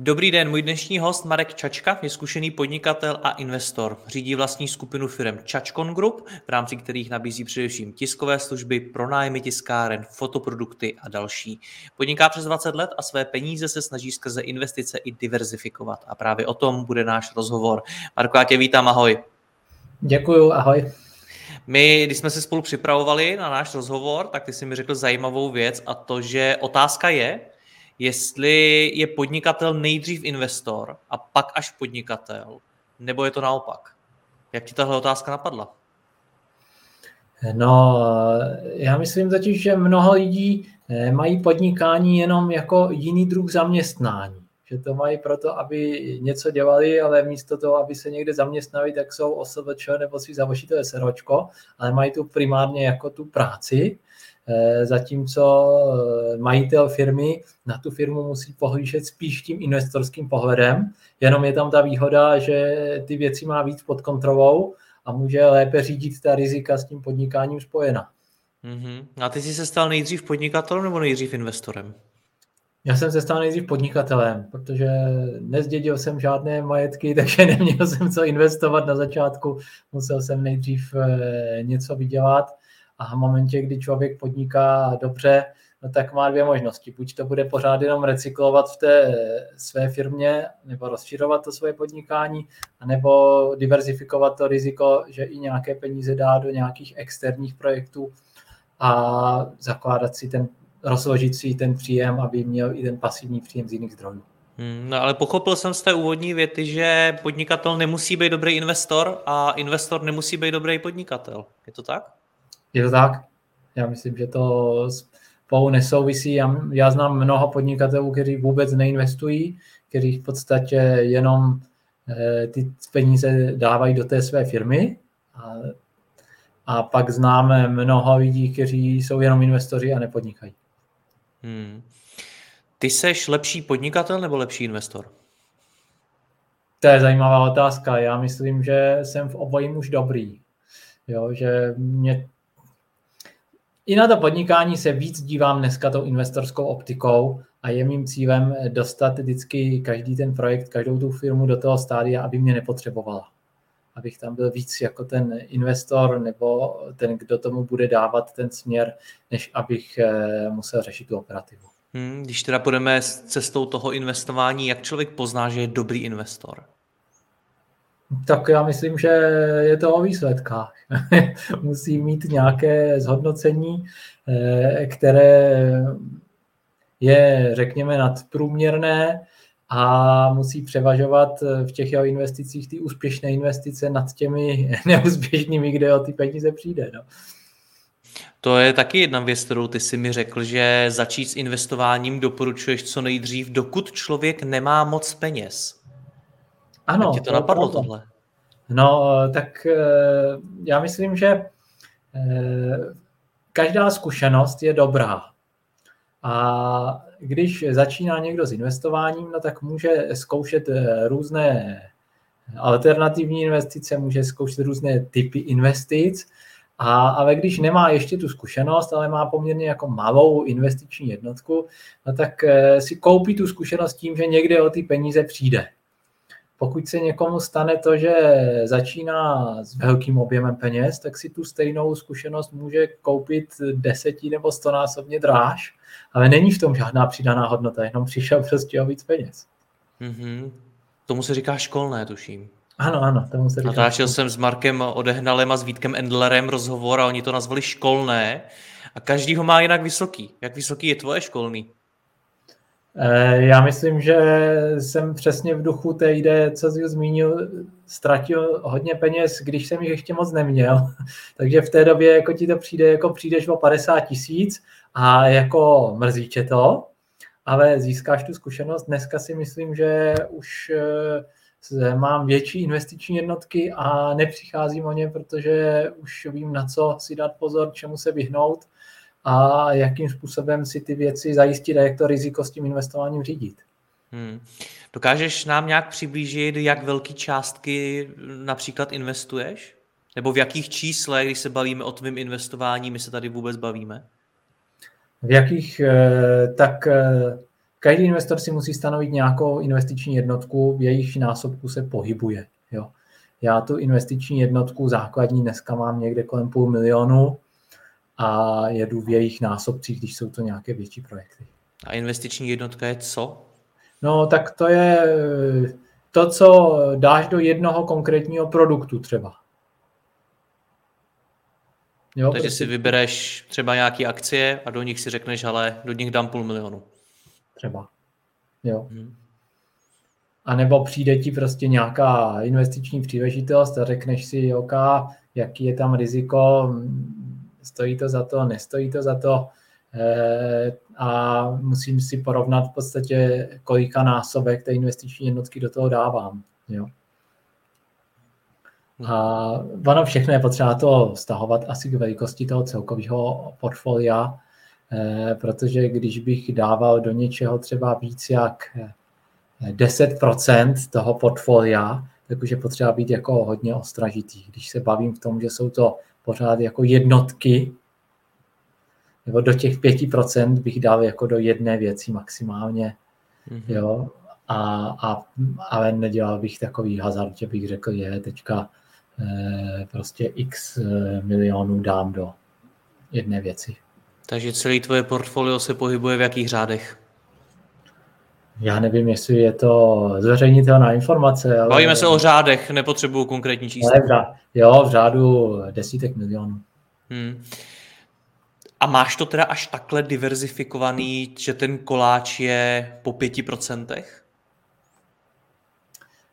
Dobrý den, můj dnešní host Marek Čačka je zkušený podnikatel a investor. Řídí vlastní skupinu firm Čačkon Group, v rámci kterých nabízí především tiskové služby, pronájmy tiskáren, fotoprodukty a další. Podniká přes 20 let a své peníze se snaží skrze investice i diverzifikovat. A právě o tom bude náš rozhovor. Marko, já tě vítám, ahoj. Děkuju, ahoj. My, když jsme se spolu připravovali na náš rozhovor, tak ty jsi mi řekl zajímavou věc a to, že otázka je, jestli je podnikatel nejdřív investor a pak až podnikatel, nebo je to naopak? Jak ti tahle otázka napadla? No, já myslím totiž, že mnoho lidí eh, mají podnikání jenom jako jiný druh zaměstnání. Že to mají proto, aby něco dělali, ale místo toho, aby se někde zaměstnali, tak jsou OSVČ nebo si založí to SROčko, ale mají tu primárně jako tu práci zatímco eh, majitel firmy na tu firmu musí pohlížet spíš tím investorským pohledem, jenom je tam ta výhoda, že ty věci má víc pod kontrolou a může lépe řídit ta rizika s tím podnikáním spojena. Mm-hmm. A ty jsi se stal nejdřív podnikatelem nebo nejdřív investorem? Já jsem se stal nejdřív podnikatelem, protože nezdědil jsem žádné majetky, takže neměl jsem co investovat na začátku. Musel jsem nejdřív eh, něco vydělat a v momentě, kdy člověk podniká dobře, no tak má dvě možnosti. Buď to bude pořád jenom recyklovat v té své firmě, nebo rozširovat to svoje podnikání, nebo diverzifikovat to riziko, že i nějaké peníze dá do nějakých externích projektů a zakládat si ten, rozložit si ten příjem, aby měl i ten pasivní příjem z jiných zdrojů. Hmm, no ale pochopil jsem z té úvodní věty, že podnikatel nemusí být dobrý investor a investor nemusí být dobrý podnikatel. Je to tak? Je to tak? Já myslím, že to spolu nesouvisí. Já, já znám mnoho podnikatelů, kteří vůbec neinvestují, kteří v podstatě jenom eh, ty peníze dávají do té své firmy. A, a pak známe mnoho lidí, kteří jsou jenom investoři a nepodnikají. Hmm. Ty seš lepší podnikatel nebo lepší investor? To je zajímavá otázka. Já myslím, že jsem v obojím už dobrý. Jo, že mě i na to podnikání se víc dívám dneska tou investorskou optikou a je mým cílem dostat vždycky každý ten projekt, každou tu firmu do toho stádia, aby mě nepotřebovala. Abych tam byl víc jako ten investor nebo ten, kdo tomu bude dávat ten směr, než abych eh, musel řešit tu operativu. Hmm, když teda půjdeme s cestou toho investování, jak člověk pozná, že je dobrý investor? Tak já myslím, že je to o výsledkách. Musí mít nějaké zhodnocení, eh, které je, řekněme, nadprůměrné a musí převažovat v těch jeho investicích ty úspěšné investice nad těmi neúspěšnými, kde o ty peníze přijde. No. To je taky jedna věc, kterou ty si mi řekl, že začít s investováním doporučuješ co nejdřív, dokud člověk nemá moc peněz. Ano. Jak ti to napadlo to, tohle? No, tak eh, já myslím, že eh, každá zkušenost je dobrá. A když začíná někdo s investováním, no tak může zkoušet eh, různé alternativní investice, může zkoušet různé typy investic, a, ale když nemá ještě tu zkušenost, ale má poměrně jako malou investiční jednotku, no tak si koupí tu zkušenost tím, že někde o ty peníze přijde pokud se někomu stane to, že začíná s velkým objemem peněz, tak si tu stejnou zkušenost může koupit desetí nebo stonásobně dráž, ale není v tom žádná přidaná hodnota, jenom přišel prostě o víc peněz. Mm-hmm. Tomu se říká školné, tuším. Ano, ano, tomu se říká. Natáčel jsem s Markem Odehnalem a s Vítkem Endlerem rozhovor a oni to nazvali školné a každý ho má jinak vysoký. Jak vysoký je tvoje školný? Eh, já myslím, že jsem přesně v duchu té ideje, co jsi zmínil, ztratil hodně peněz, když jsem jich ještě moc neměl. Takže v té době jako ti to přijde, jako přijdeš o 50 tisíc a jako mrzíče to, ale získáš tu zkušenost. Dneska si myslím, že už eh, mám větší investiční jednotky a nepřicházím o ně, protože už vím, na co si dát pozor, čemu se vyhnout a jakým způsobem si ty věci zajistit a jak to riziko s tím investováním řídit. Hmm. Dokážeš nám nějak přiblížit, jak velké částky například investuješ? Nebo v jakých číslech, když se bavíme o tvém investování, my se tady vůbec bavíme? V jakých, eh, tak eh, každý investor si musí stanovit nějakou investiční jednotku, v jejich násobku se pohybuje. Jo. Já tu investiční jednotku základní dneska mám někde kolem půl milionu, a jedu v jejich násobcích, když jsou to nějaké větší projekty. A investiční jednotka je co? No, tak to je to, co dáš do jednoho konkrétního produktu třeba. Jo, Takže prostě... si vybereš třeba nějaké akcie a do nich si řekneš, ale do nich dám půl milionu. Třeba. Jo. Hmm. A nebo přijde ti prostě nějaká investiční příležitost a řekneš si, OK, jaký je tam riziko, stojí to za to, nestojí to za to eh, a musím si porovnat v podstatě, kolika násobek té investiční jednotky do toho dávám. Jo. A ono všechno je potřeba to stahovat asi k velikosti toho celkového portfolia, eh, protože když bych dával do něčeho třeba víc jak 10% eh, toho portfolia, tak už je potřeba být jako hodně ostražitý. Když se bavím v tom, že jsou to pořád jako jednotky, nebo do těch 5% bych dal jako do jedné věci maximálně, mm-hmm. jo, a, a, ale nedělal bych takový hazard, že bych řekl, je teďka e, prostě x eh, milionů dám do jedné věci. Takže celý tvoje portfolio se pohybuje v jakých řádech? Já nevím, jestli je to zveřejnitelná informace. Ale... Bavíme se o řádech, nepotřebuju konkrétní čísla. Ne, v řád, jo, v řádu desítek milionů. Hmm. A máš to teda až takhle diverzifikovaný, že ten koláč je po pěti procentech?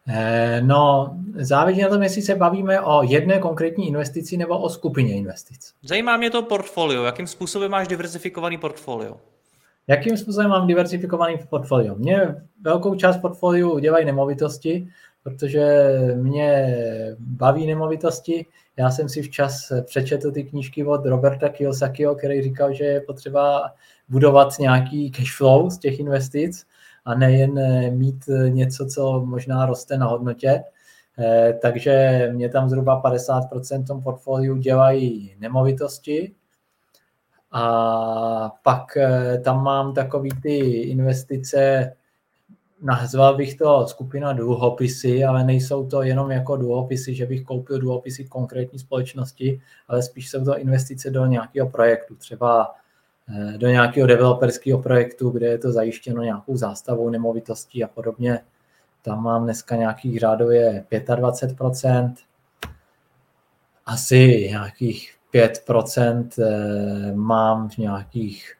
Eh, no, záleží na tom, jestli se bavíme o jedné konkrétní investici nebo o skupině investic. Zajímá mě to portfolio. Jakým způsobem máš diverzifikovaný portfolio? Jakým způsobem mám diversifikovaný portfolio? Mě velkou část portfoliu dělají nemovitosti, protože mě baví nemovitosti. Já jsem si včas přečetl ty knížky od Roberta Kiyosakiho, který říkal, že je potřeba budovat nějaký cash flow z těch investic a nejen mít něco, co možná roste na hodnotě. Eh, takže mě tam zhruba 50% tom portfoliu dělají nemovitosti, a pak eh, tam mám takový ty investice, nazval bych to skupina dluhopisy, ale nejsou to jenom jako dluhopisy, že bych koupil dluhopisy konkrétní společnosti, ale spíš jsou to investice do nějakého projektu, třeba eh, do nějakého developerského projektu, kde je to zajištěno nějakou zástavou nemovitostí a podobně. Tam mám dneska nějakých řádově 25%, asi nějakých 5% eh, mám v nějakých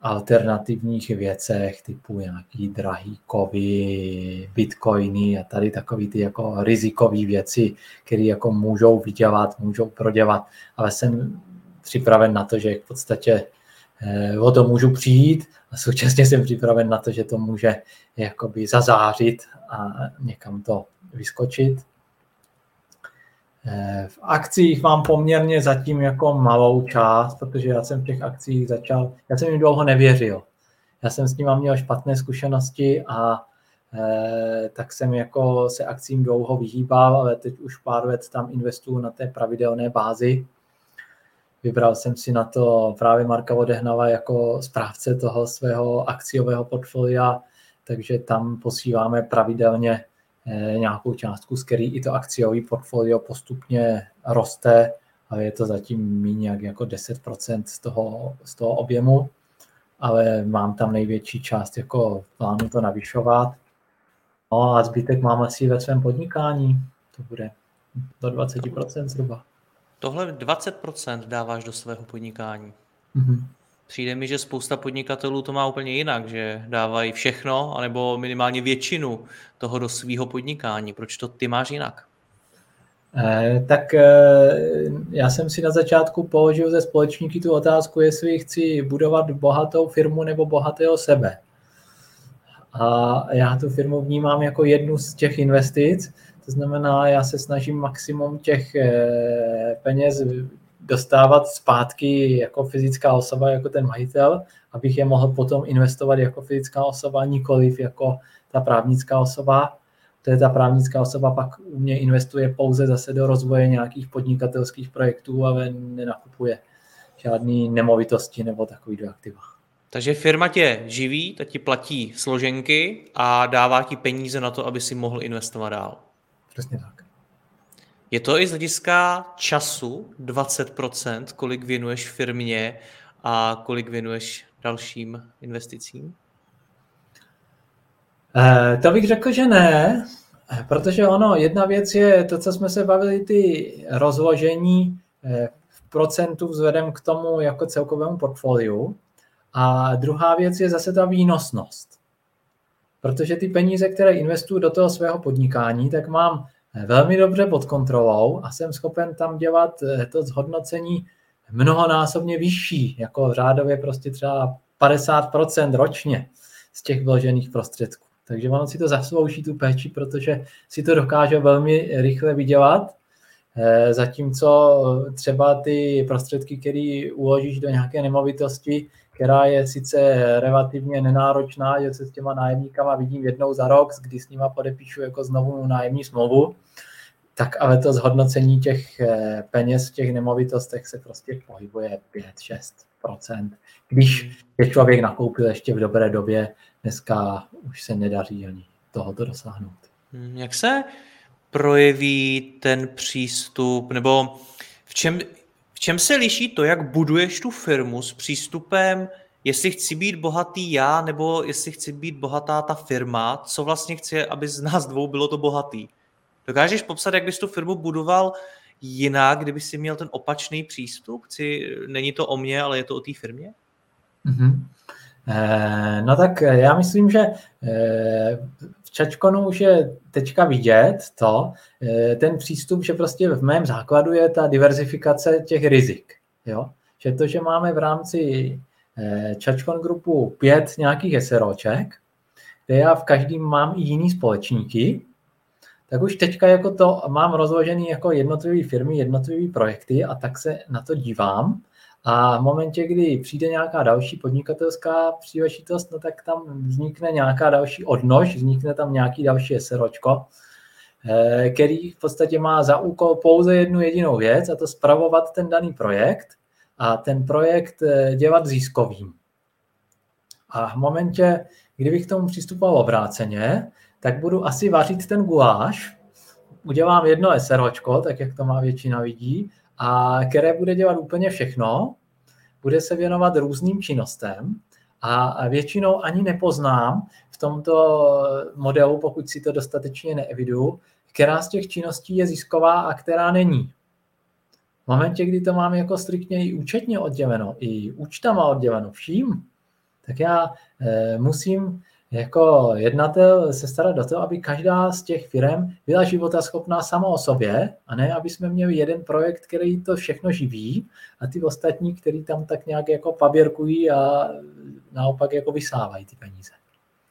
alternativních věcech typu nějaký drahý kovy, bitcoiny a tady takový ty jako rizikové věci, které jako můžou vydělat, můžou prodělat, ale jsem připraven na to, že v podstatě eh, o to můžu přijít a současně jsem připraven na to, že to může jakoby zazářit a někam to vyskočit. Eh, v akcích mám poměrně zatím jako malou část, protože já jsem v těch akcích začal, já jsem jim dlouho nevěřil. Já jsem s nimi měl špatné zkušenosti a eh, tak jsem jako se akcím dlouho vyhýbal, ale teď už pár let tam investuju na té pravidelné bázi. Vybral jsem si na to právě Marka Odehnala jako správce toho svého akciového portfolia, takže tam posíláme pravidelně nějakou částku, z který i to akciový portfolio postupně roste, ale je to zatím méně jako 10% z toho, z toho objemu, ale mám tam největší část jako plánu to navyšovat. No a zbytek mám asi ve svém podnikání, to bude do 20% zhruba. Tohle 20% dáváš do svého podnikání. Mm-hmm. Přijde mi, že spousta podnikatelů to má úplně jinak, že dávají všechno, anebo minimálně většinu toho do svého podnikání. Proč to ty máš jinak? Eh, tak eh, já jsem si na začátku položil ze společníky tu otázku, jestli chci budovat bohatou firmu nebo bohatého sebe. A já tu firmu vnímám jako jednu z těch investic, to znamená, já se snažím maximum těch eh, peněz dostávat zpátky jako fyzická osoba, jako ten majitel, abych je mohl potom investovat jako fyzická osoba, nikoliv jako ta právnická osoba. To je ta právnická osoba pak u mě investuje pouze zase do rozvoje nějakých podnikatelských projektů, ale nenakupuje žádný nemovitosti nebo takový aktiva. Takže firma tě živí, ta ti platí složenky a dává ti peníze na to, aby si mohl investovat dál. Přesně tak. Je to i z hlediska času 20%, kolik věnuješ firmě a kolik věnuješ dalším investicím? Eh, to bych řekl, že ne, protože ono, jedna věc je to, co jsme se bavili, ty rozložení eh, v procentu vzhledem k tomu jako celkovému portfoliu. A druhá věc je zase ta výnosnost. Protože ty peníze, které investuju do toho svého podnikání, tak mám velmi dobře pod kontrolou a jsem schopen tam dělat eh, to zhodnocení mnohonásobně vyšší, jako řádově prostě třeba 50% ročně z těch vložených prostředků. Takže ono si to zaslouží tu péči, protože si to dokáže velmi rychle vydělat, eh, zatímco třeba ty prostředky, které uložíš do nějaké nemovitosti, která je sice relativně nenáročná, že se s těma nájemníkama vidím jednou za rok, kdy s nima podepíšu jako znovu nájemní smlouvu, tak ale to zhodnocení těch eh, peněz v těch nemovitostech se prostě pohybuje 5-6%. Když je člověk nakoupil ještě v dobré době, dneska už se nedaří ani tohoto dosáhnout. Hmm, jak se projeví ten přístup, nebo v čem, v čem se liší to, jak buduješ tu firmu s přístupem, jestli chci být bohatý já, nebo jestli chci být bohatá ta firma, co vlastně chci, aby z nás dvou bylo to bohatý? Dokážeš popsat, jak bys tu firmu budoval jinak, kdyby si měl ten opačný přístup? Chci, není to o mně, ale je to o té firmě? Mm-hmm. No tak já myslím, že eh, v Čačkonu už je teďka vidět to, eh, ten přístup, že prostě v mém základu je ta diverzifikace těch rizik. Jo? Že to, že máme v rámci Čačkon grupu pět nějakých SROček, kde já v každém mám i jiný společníky, tak už teďka jako to mám rozložený jako jednotlivé firmy, jednotlivé projekty a tak se na to dívám. A v momentě, kdy přijde nějaká další podnikatelská příležitost, no tak tam vznikne nějaká další odnož, vznikne tam nějaký další SROčko, eh, který v podstatě má za úkol pouze jednu jedinou věc, a to spravovat ten daný projekt a ten projekt eh, dělat ziskovým. A v momentě, kdybych k tomu přistupoval obráceně, tak budu asi vařit ten guláš, udělám jedno SROčko, tak jak to má většina lidí, a které bude dělat úplně všechno, bude se věnovat různým činnostem a většinou ani nepoznám v tomto modelu, pokud si to dostatečně neeviduju, která z těch činností je zisková a která není. V momentě, kdy to mám jako striktně i účetně odděleno, i účtama odděleno vším, tak já e, musím jako jednatel se starat do toho, aby každá z těch firm byla života schopná sama o sobě a ne, aby jsme měli jeden projekt, který to všechno živí a ty ostatní, který tam tak nějak jako paběrkují a naopak jako vysávají ty peníze.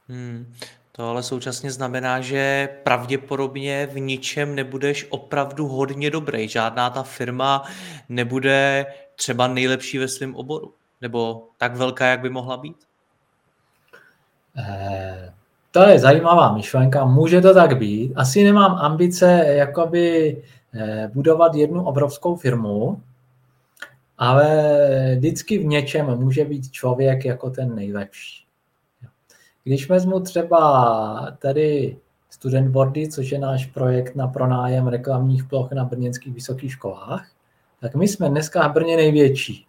Hmm. To ale současně znamená, že pravděpodobně v ničem nebudeš opravdu hodně dobrý. Žádná ta firma nebude třeba nejlepší ve svém oboru. Nebo tak velká, jak by mohla být? Eh, to je zajímavá myšlenka, může to tak být. Asi nemám ambice jakoby eh, budovat jednu obrovskou firmu, ale vždycky v něčem může být člověk jako ten nejlepší. Když vezmu třeba tady Student Boardy, což je náš projekt na pronájem reklamních ploch na brněnských vysokých školách, tak my jsme dneska v Brně největší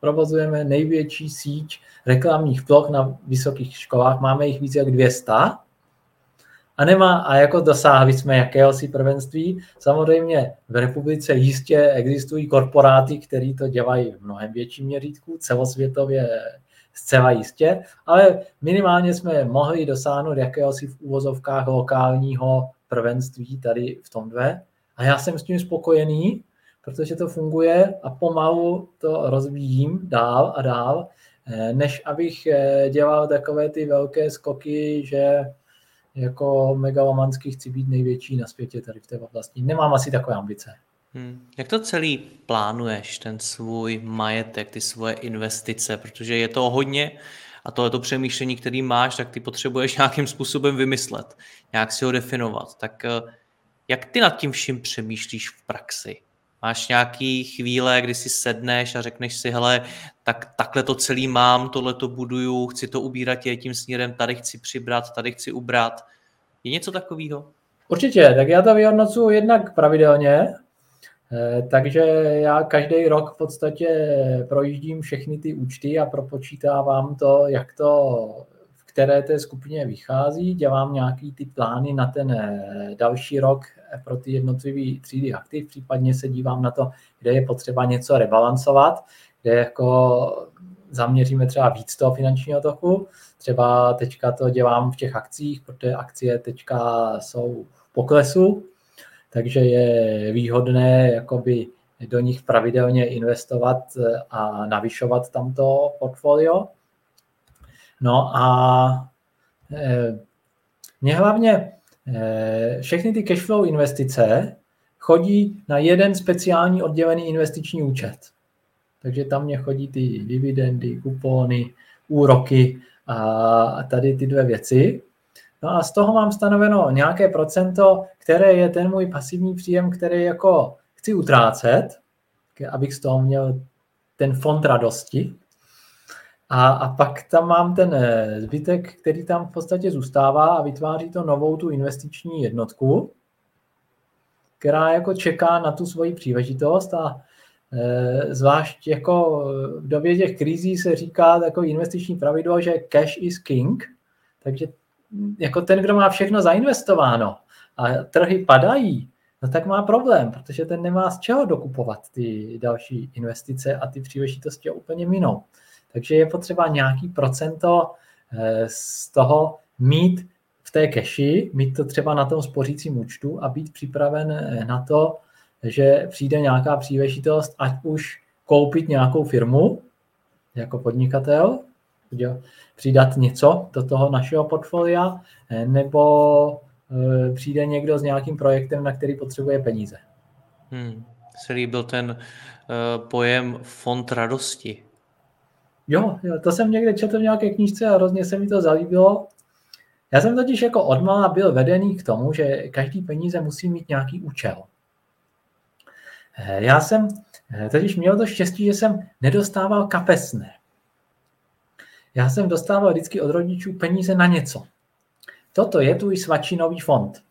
provozujeme největší síť reklamních ploch na vysokých školách, máme jich více jak 200 a nemá, a jako dosáhli jsme jakéhosi prvenství. Samozřejmě v republice jistě existují korporáty, které to dělají v mnohem větším měřítku, celosvětově zcela jistě, ale minimálně jsme mohli dosáhnout jakéhosi v úvozovkách lokálního prvenství tady v tomhle. A já jsem s tím spokojený, protože to funguje a pomalu to rozvíjím dál a dál, eh, než abych eh, dělal takové ty velké skoky, že jako megalomanský chci být největší na světě tady v té oblasti. Nemám asi takové ambice. Hmm. Jak to celý plánuješ, ten svůj majetek, ty svoje investice, protože je to hodně a tohle přemýšlení, který máš, tak ty potřebuješ nějakým způsobem vymyslet, nějak si ho definovat. Tak eh, jak ty nad tím vším přemýšlíš v praxi? Máš nějaký chvíle, kdy si sedneš a řekneš si, hele, tak takhle to celý mám, tohle to buduju, chci to ubírat je tím směrem, tady chci přibrat, tady chci ubrat. Je něco takového? Určitě, tak já to vyhodnocuji jednak pravidelně, eh, takže já každý rok v podstatě projíždím všechny ty účty a propočítávám to, jak to které té skupině vychází, dělám nějaký ty plány na ten eh, další rok pro ty jednotlivé třídy aktiv, případně se dívám na to, kde je potřeba něco rebalancovat, kde jako zaměříme třeba víc toho finančního toku. Třeba teďka to dělám v těch akcích, protože akcie teďka jsou v poklesu, takže je výhodné jakoby do nich pravidelně investovat a navyšovat tamto portfolio. No a eh, mě hlavně eh, všechny ty cashflow investice chodí na jeden speciální oddělený investiční účet. Takže tam mě chodí ty dividendy, kupony, úroky a tady ty dvě věci. No a z toho mám stanoveno nějaké procento, které je ten můj pasivní příjem, který jako chci utrácet, abych z toho měl ten fond radosti. A, a pak tam mám ten eh, zbytek, který tam v podstatě zůstává a vytváří to novou tu investiční jednotku, která jako čeká na tu svoji příležitost a e, zvlášť jako v době těch krizí se říká takový investiční pravidlo, že cash is king, takže jako ten, kdo má všechno zainvestováno a trhy padají, no tak má problém, protože ten nemá z čeho dokupovat ty další investice a ty příležitosti úplně minou. Takže je potřeba nějaký procento eh, z toho mít v té keši, mít to třeba na tom spořícím účtu a být připraven eh, na to, že přijde nějaká příležitost, ať už koupit nějakou firmu jako podnikatel, přidat něco do toho našeho portfolia, eh, nebo přijde někdo s nějakým projektem, na který potřebuje peníze. Hmm. Se líbil ten uh, pojem fond radosti. Jo, jo, to jsem někde četl v nějaké knížce a hrozně se mi to zalíbilo. Já jsem totiž jako odmala byl vedený k tomu, že každý peníze musí mít nějaký účel. Eh, já jsem eh, totiž měl to štěstí, že jsem nedostával kapesné. Já jsem dostával vždycky od rodičů peníze na něco. Toto je tvůj svačinový fond.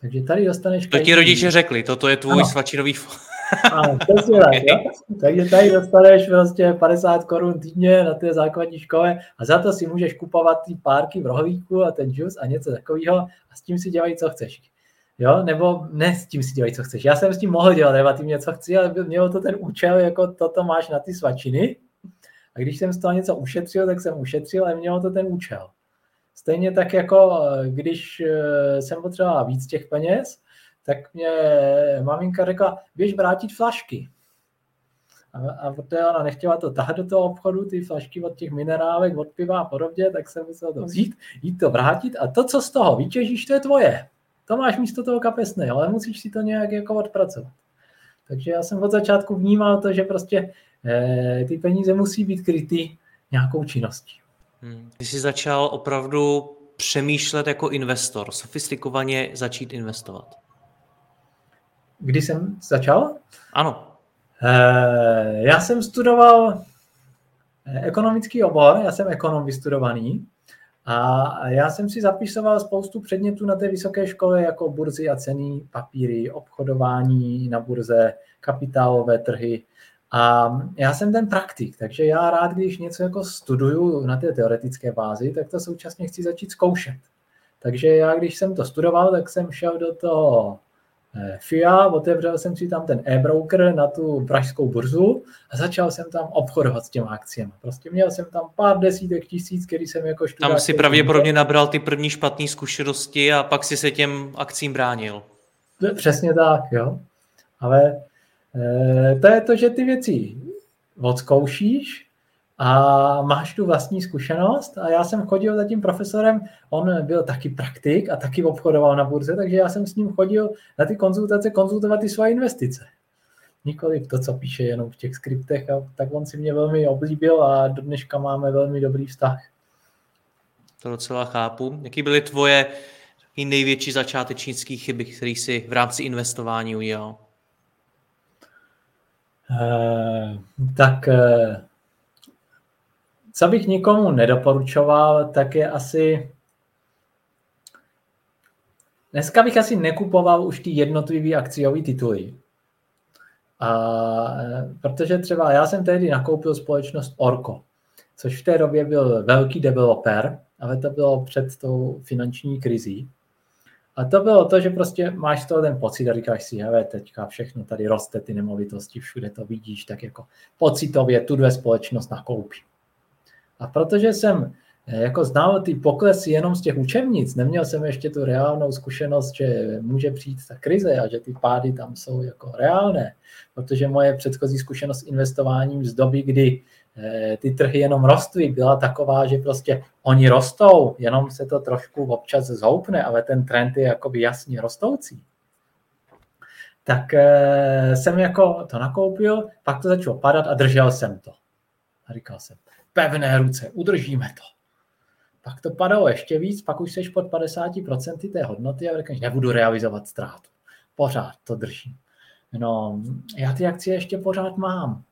Takže tady dostaneš... To ti rodiče řekli, toto je tvůj ano. svačinový fond. Ano, přesně tak, jo? Takže tady dostaneš prostě 50 korun týdně na té základní škole a za to si můžeš kupovat ty párky v rohlíku a ten džus a něco takového a s tím si dělají, co chceš. Jo? Nebo ne s tím si dělají, co chceš. Já jsem s tím mohl dělat relativně, co chci, ale mělo to ten účel, jako toto máš na ty svačiny. A když jsem z toho něco ušetřil, tak jsem ušetřil, ale mělo to ten účel. Stejně tak jako když eh, jsem potřeboval víc těch peněz, tak mě maminka řekla, běž vrátit flašky. A, a protože ona nechtěla to tahat do toho obchodu, ty flašky od těch minerálek, od piva a podobně, tak jsem musel to vzít, jít to vrátit a to, co z toho vytěžíš, to je tvoje. To máš místo toho kapesné, ale musíš si to nějak jako odpracovat. Takže já jsem od začátku vnímal to, že prostě eh, ty peníze musí být kryty nějakou činností. Hmm. Ty jsi začal opravdu přemýšlet jako investor, sofistikovaně začít investovat. Kdy jsem začal? Ano. Eh, já jsem studoval eh, ekonomický obor, já jsem ekonom vystudovaný a já jsem si zapisoval spoustu předmětů na té vysoké škole, jako burzy a ceny, papíry, obchodování na burze, kapitálové trhy. A já jsem ten praktik, takže já rád, když něco jako studuju na té teoretické bázi, tak to současně chci začít zkoušet. Takže já, když jsem to studoval, tak jsem šel do toho FIA, otevřel jsem si tam ten e-broker na tu pražskou burzu a začal jsem tam obchodovat s těma akciemi. Prostě měl jsem tam pár desítek tisíc, který jsem jako študent. Tam si pravděpodobně nabral ty první špatné zkušenosti a pak si se těm akcím bránil. Přesně tak, jo. Ale e, to je to, že ty věci odzkoušíš a máš tu vlastní zkušenost a já jsem chodil za tím profesorem, on byl taky praktik a taky obchodoval na burze, takže já jsem s ním chodil na ty konzultace konzultovat ty své investice. Nikoliv to, co píše jenom v těch skriptech, a tak on si mě velmi oblíbil a do dneška máme velmi dobrý vztah. To docela chápu. Jaký byly tvoje největší začátečnické chyby, které jsi v rámci investování udělal? Uh, tak uh, co bych nikomu nedoporučoval, tak je asi Dneska bych asi nekupoval už ty jednotlivé akciové tituly. A, protože třeba já jsem tehdy nakoupil společnost Orko, což v té době byl velký developer, ale to bylo před tou finanční krizí. A to bylo to, že prostě máš toho ten pocit a říkáš si, hele, teďka všechno tady roste, ty nemovitosti, všude to vidíš, tak jako pocitově tu dvě společnost nakoupím. A protože jsem eh, jako znal ty poklesy jenom z těch učebnic, neměl jsem ještě tu reálnou zkušenost, že může přijít ta krize a že ty pády tam jsou jako reálné, protože moje předchozí zkušenost s investováním z doby, kdy eh, ty trhy jenom rostly, byla taková, že prostě oni rostou, jenom se to trošku občas zhoupne, ale ten trend je jakoby jasně rostoucí. Tak eh, jsem jako to nakoupil, pak to začalo padat a držel jsem to. A říkal jsem, pevné ruce, udržíme to. Pak to padalo ještě víc, pak už jsi pod 50% té hodnoty a řekneš, nebudu realizovat ztrátu. Pořád to držím. No, já ty akcie ještě pořád mám.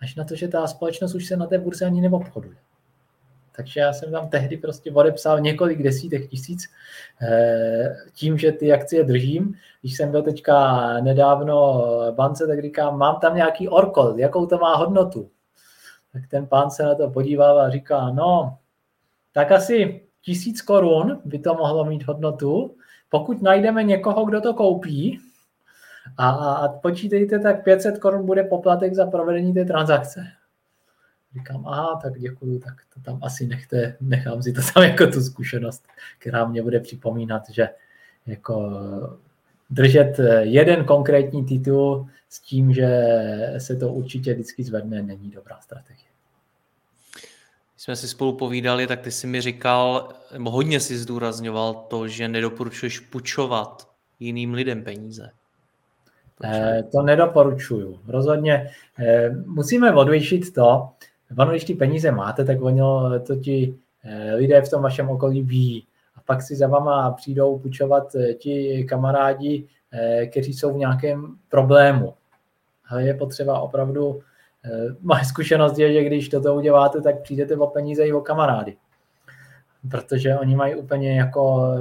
Až na to, že ta společnost už se na té burze ani neobchoduje. Takže já jsem tam tehdy prostě odepsal několik desítek tisíc eh, tím, že ty akcie držím. Když jsem byl teďka nedávno bance, tak říkám, mám tam nějaký orkol, jakou to má hodnotu tak ten pán se na to podíval a říká, no, tak asi tisíc korun by to mohlo mít hodnotu, pokud najdeme někoho, kdo to koupí a, a počítejte, tak 500 korun bude poplatek za provedení té transakce. Říkám, aha, tak děkuju, tak to tam asi nechte, nechám si to tam jako tu zkušenost, která mě bude připomínat, že jako držet jeden konkrétní titul s tím, že se to určitě vždycky zvedne, není dobrá strategie jsme si spolu povídali, tak ty si mi říkal, nebo hodně si zdůrazňoval to, že nedoporučuješ půjčovat jiným lidem peníze. Eh, to nedoporučuju. Rozhodně eh, musíme odlišit to, ono, když ty peníze máte, tak ono to ti eh, lidé v tom vašem okolí ví. Pak si za vama přijdou půjčovat eh, ti kamarádi, eh, kteří jsou v nějakém problému. Ale je potřeba opravdu Eh, moje zkušenost je, že když toto uděláte, tak přijdete o peníze i o kamarády. Protože oni mají úplně jako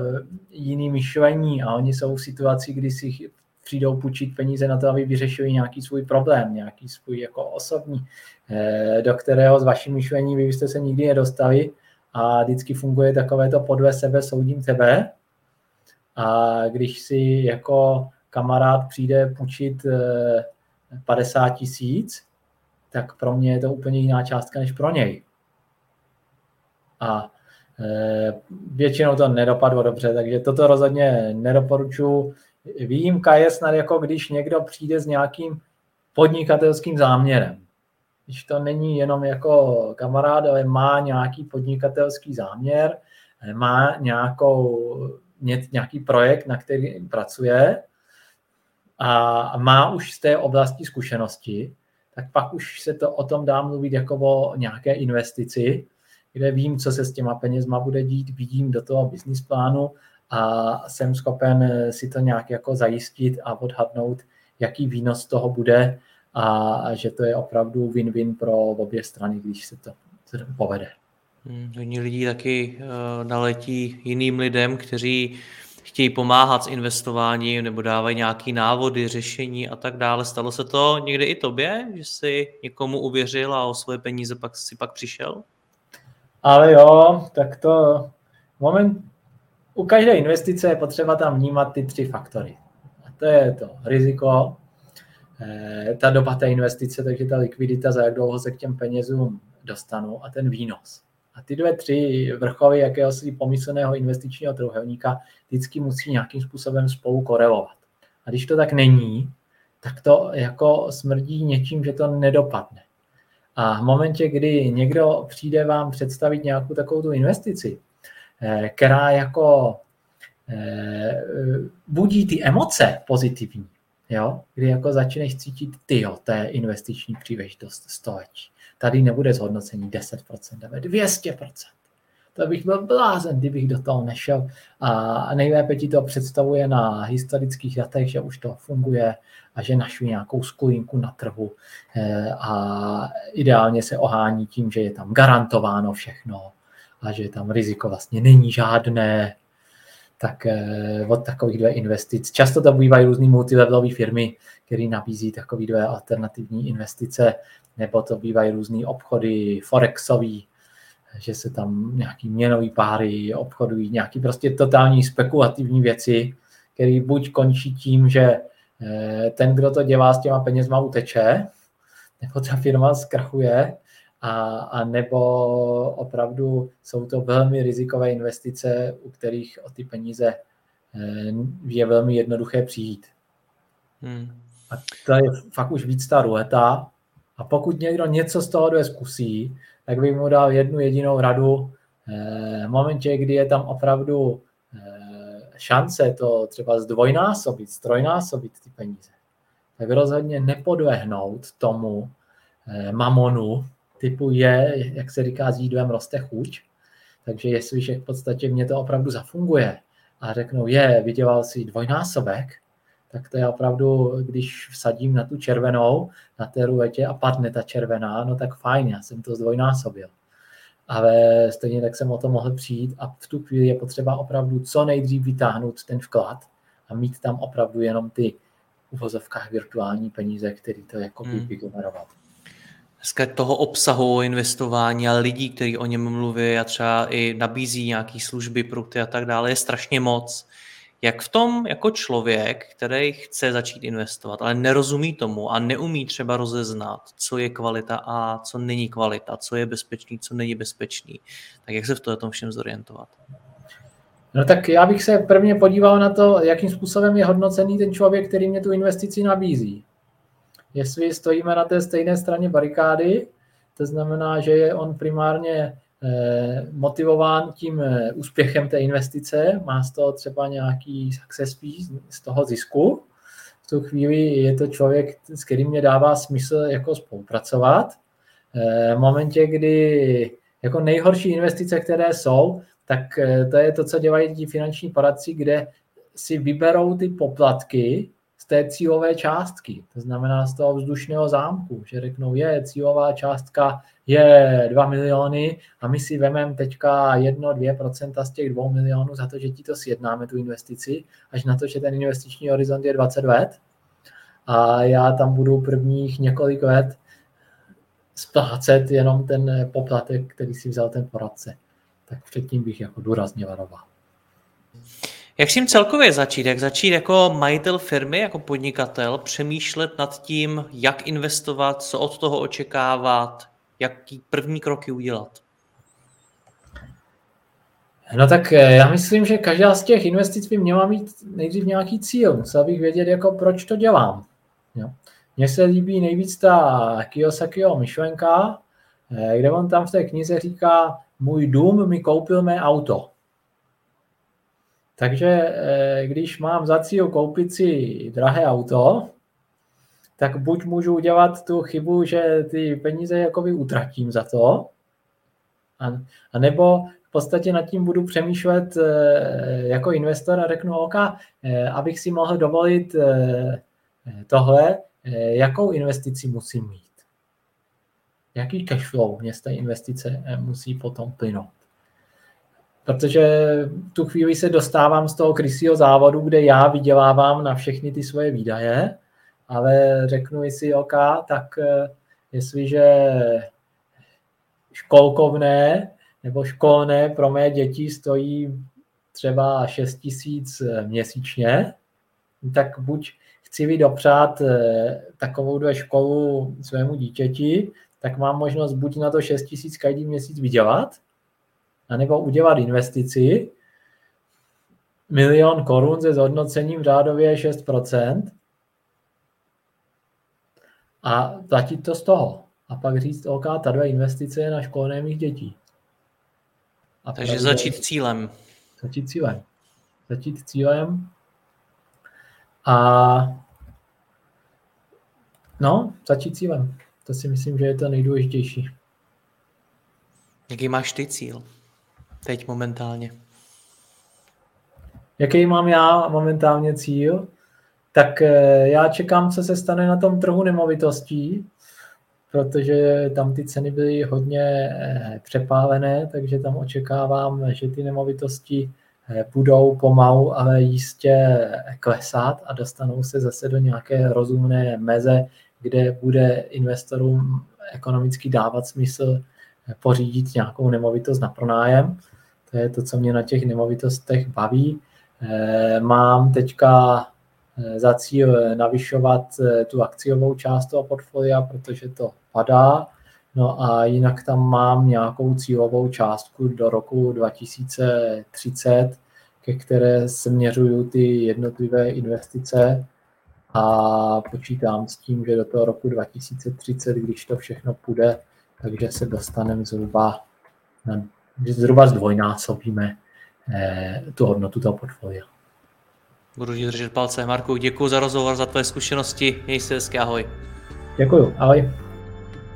jiný myšlení a oni jsou v situaci, kdy si přijdou půjčit peníze na to, aby vyřešili nějaký svůj problém, nějaký svůj jako osobní, do kterého s vaším myšlením vy byste se nikdy nedostali a vždycky funguje takové to podle sebe soudím tebe a když si jako kamarád přijde půjčit 50 tisíc, tak pro mě je to úplně jiná částka než pro něj. A e, většinou to nedopadlo dobře, takže toto rozhodně nedoporučuji. Výjimka je snad jako když někdo přijde s nějakým podnikatelským záměrem. Když to není jenom jako kamarád, ale má nějaký podnikatelský záměr, má nějakou, nějaký projekt, na který pracuje a má už z té oblasti zkušenosti, tak pak už se to o tom dá mluvit jako o nějaké investici, kde vím, co se s těma penězma bude dít, vidím do toho business plánu a jsem schopen si to nějak jako zajistit a odhadnout, jaký výnos toho bude a že to je opravdu win-win pro obě strany, když se to povede. Hmm, hodně lidí taky uh, naletí jiným lidem, kteří chtějí pomáhat s investováním nebo dávají nějaké návody, řešení a tak dále. Stalo se to někdy i tobě, že jsi někomu uvěřil a o svoje peníze pak si pak přišel? Ale jo, tak to moment, u každé investice je potřeba tam vnímat ty tři faktory. A to je to riziko, eh, ta doba té investice, takže ta likvidita, za jak dlouho se k těm penězům dostanu a ten výnos. A ty dvě, tři vrchovy jakéhosi pomyslného investičního trojuhelníka vždycky musí nějakým způsobem spolu korelovat. A když to tak není, tak to jako smrdí něčím, že to nedopadne. A v momentě, kdy někdo přijde vám představit nějakou takovou tu investici, eh, která jako eh, budí ty emoce pozitivní, jo? kdy jako začneš cítit, ty jo, to je investiční příležitost století. Tady nebude zhodnocení 10%, ale 200%. To bych byl blázen, kdybych do toho nešel. A nejlépe ti to představuje na historických datech, že už to funguje a že našli nějakou skulinku na trhu eh, a ideálně se ohání tím, že je tam garantováno všechno a že tam riziko vlastně není žádné, tak eh, od takovýchhle investic. Často to bývají různý multilevelové firmy, které nabízí takovýhle alternativní investice, nebo to bývají různé obchody forexový, že se tam nějaký měnový páry obchodují, nějaký prostě totální spekulativní věci, které buď končí tím, že eh, ten, kdo to dělá s těma penězma, uteče, nebo ta firma zkrachuje, a, a nebo opravdu jsou to velmi rizikové investice, u kterých o ty peníze eh, je velmi jednoduché přijít. Hmm. A to je fakt už víc ta ruleta. A pokud někdo něco z toho zkusí, tak bych mu dal jednu jedinou radu. Eh, v momentě, kdy je tam opravdu eh, šance to třeba zdvojnásobit, strojnásobit ty peníze, tak rozhodně nepodvehnout tomu mamonu, typu je, jak se říká, s jídlem roste chuť. Takže jestliže v podstatě mě to opravdu zafunguje a řeknou, je, vydělal si dvojnásobek, tak to je opravdu, když vsadím na tu červenou, na té ruletě a padne ta červená, no tak fajn, já jsem to zdvojnásobil. Ale stejně tak jsem o to mohl přijít a v tu chvíli je potřeba opravdu co nejdřív vytáhnout ten vklad a mít tam opravdu jenom ty uvozovkách virtuální peníze, který to jako hmm. vygenerovat dneska toho obsahu investování a lidí, kteří o něm mluví a třeba i nabízí nějaké služby, produkty a tak dále, je strašně moc. Jak v tom jako člověk, který chce začít investovat, ale nerozumí tomu a neumí třeba rozeznat, co je kvalita a co není kvalita, co je bezpečný, co není bezpečný, tak jak se v tom všem zorientovat? No tak já bych se prvně podíval na to, jakým způsobem je hodnocený ten člověk, který mě tu investici nabízí jestli stojíme na té stejné straně barikády, to znamená, že je on primárně eh, motivován tím eh, úspěchem té investice, má z toho třeba nějaký success fee, z toho zisku. V tu chvíli je to člověk, s kterým mě dává smysl jako spolupracovat. Eh, v momentě, kdy jako nejhorší investice, které jsou, tak to je to, co dělají ti finanční poradci, kde si vyberou ty poplatky z té cílové částky, to znamená z toho vzdušného zámku, že řeknou, je cílová částka je 2 miliony a my si vememe teďka 1-2% z těch 2 milionů za to, že ti to sjednáme, tu investici, až na to, že ten investiční horizont je 20 let a já tam budu prvních několik let splácet jenom ten poplatek, který si vzal ten poradce. Tak předtím bych jako důrazně varoval. Jak s tím celkově začít? Jak začít jako majitel firmy, jako podnikatel, přemýšlet nad tím, jak investovat, co od toho očekávat, jaký první kroky udělat? No tak eh, já myslím, že každá z těch investic by měla mít nejdřív nějaký cíl. Musel bych vědět, jako proč to dělám. Jo. Mně se líbí nejvíc ta Kiyosakiho myšlenka, eh, kde on tam v té knize říká, můj dům mi koupil mé auto. Takže eh, když mám za cíl koupit si drahé auto, tak buď můžu udělat tu chybu, že ty peníze jakoby utratím za to, a, nebo v podstatě nad tím budu přemýšlet eh, jako investor a řeknu, OK, eh, abych si mohl dovolit tohle, jakou investici musím mít. Jaký cash flow mě z té investice musí potom plynout protože tu chvíli se dostávám z toho krysího závodu, kde já vydělávám na všechny ty svoje výdaje, ale řeknu si, OK, tak eh, jestliže školkovné nebo školné pro mé děti stojí třeba 6 tisíc měsíčně, tak buď chci dopřát takovou dvě školu svému dítěti, tak mám možnost buď na to 6 tisíc každý měsíc vydělat, anebo udělat investici, milion korun se zhodnocením řádově 6% a platit to z toho. A pak říct, OK, ta dvě investice je na školné mých dětí. A Takže začít cílem. Začít cílem. Začít cílem. A no, začít cílem. To si myslím, že je to nejdůležitější. Jaký máš ty cíl? Teď momentálně. Jaký mám já momentálně cíl? Tak eh, já čekám, co se stane na tom trhu nemovitostí, protože tam ty ceny byly hodně eh, přepálené, takže tam očekávám, že ty nemovitosti eh, budou pomalu, ale jistě klesat a dostanou se zase do nějaké rozumné meze, kde bude investorům ekonomicky dávat smysl pořídit nějakou nemovitost na pronájem. To je to, co mě na těch nemovitostech baví. Eh, mám teďka eh, za cíl navyšovat eh, tu akciovou část toho portfolia, protože to padá. No a jinak tam mám nějakou cílovou částku do roku 2030, ke které směřuju ty jednotlivé investice a počítám s tím, že do toho roku 2030, když to všechno půjde, takže se dostaneme zhruba, na, zhruba zdvojnásobíme eh, tu hodnotu toho portfolia. Budu ti držet palce. Marku, děkuji za rozhovor, za tvé zkušenosti. Měj se hezky, ahoj. Děkuji, ahoj.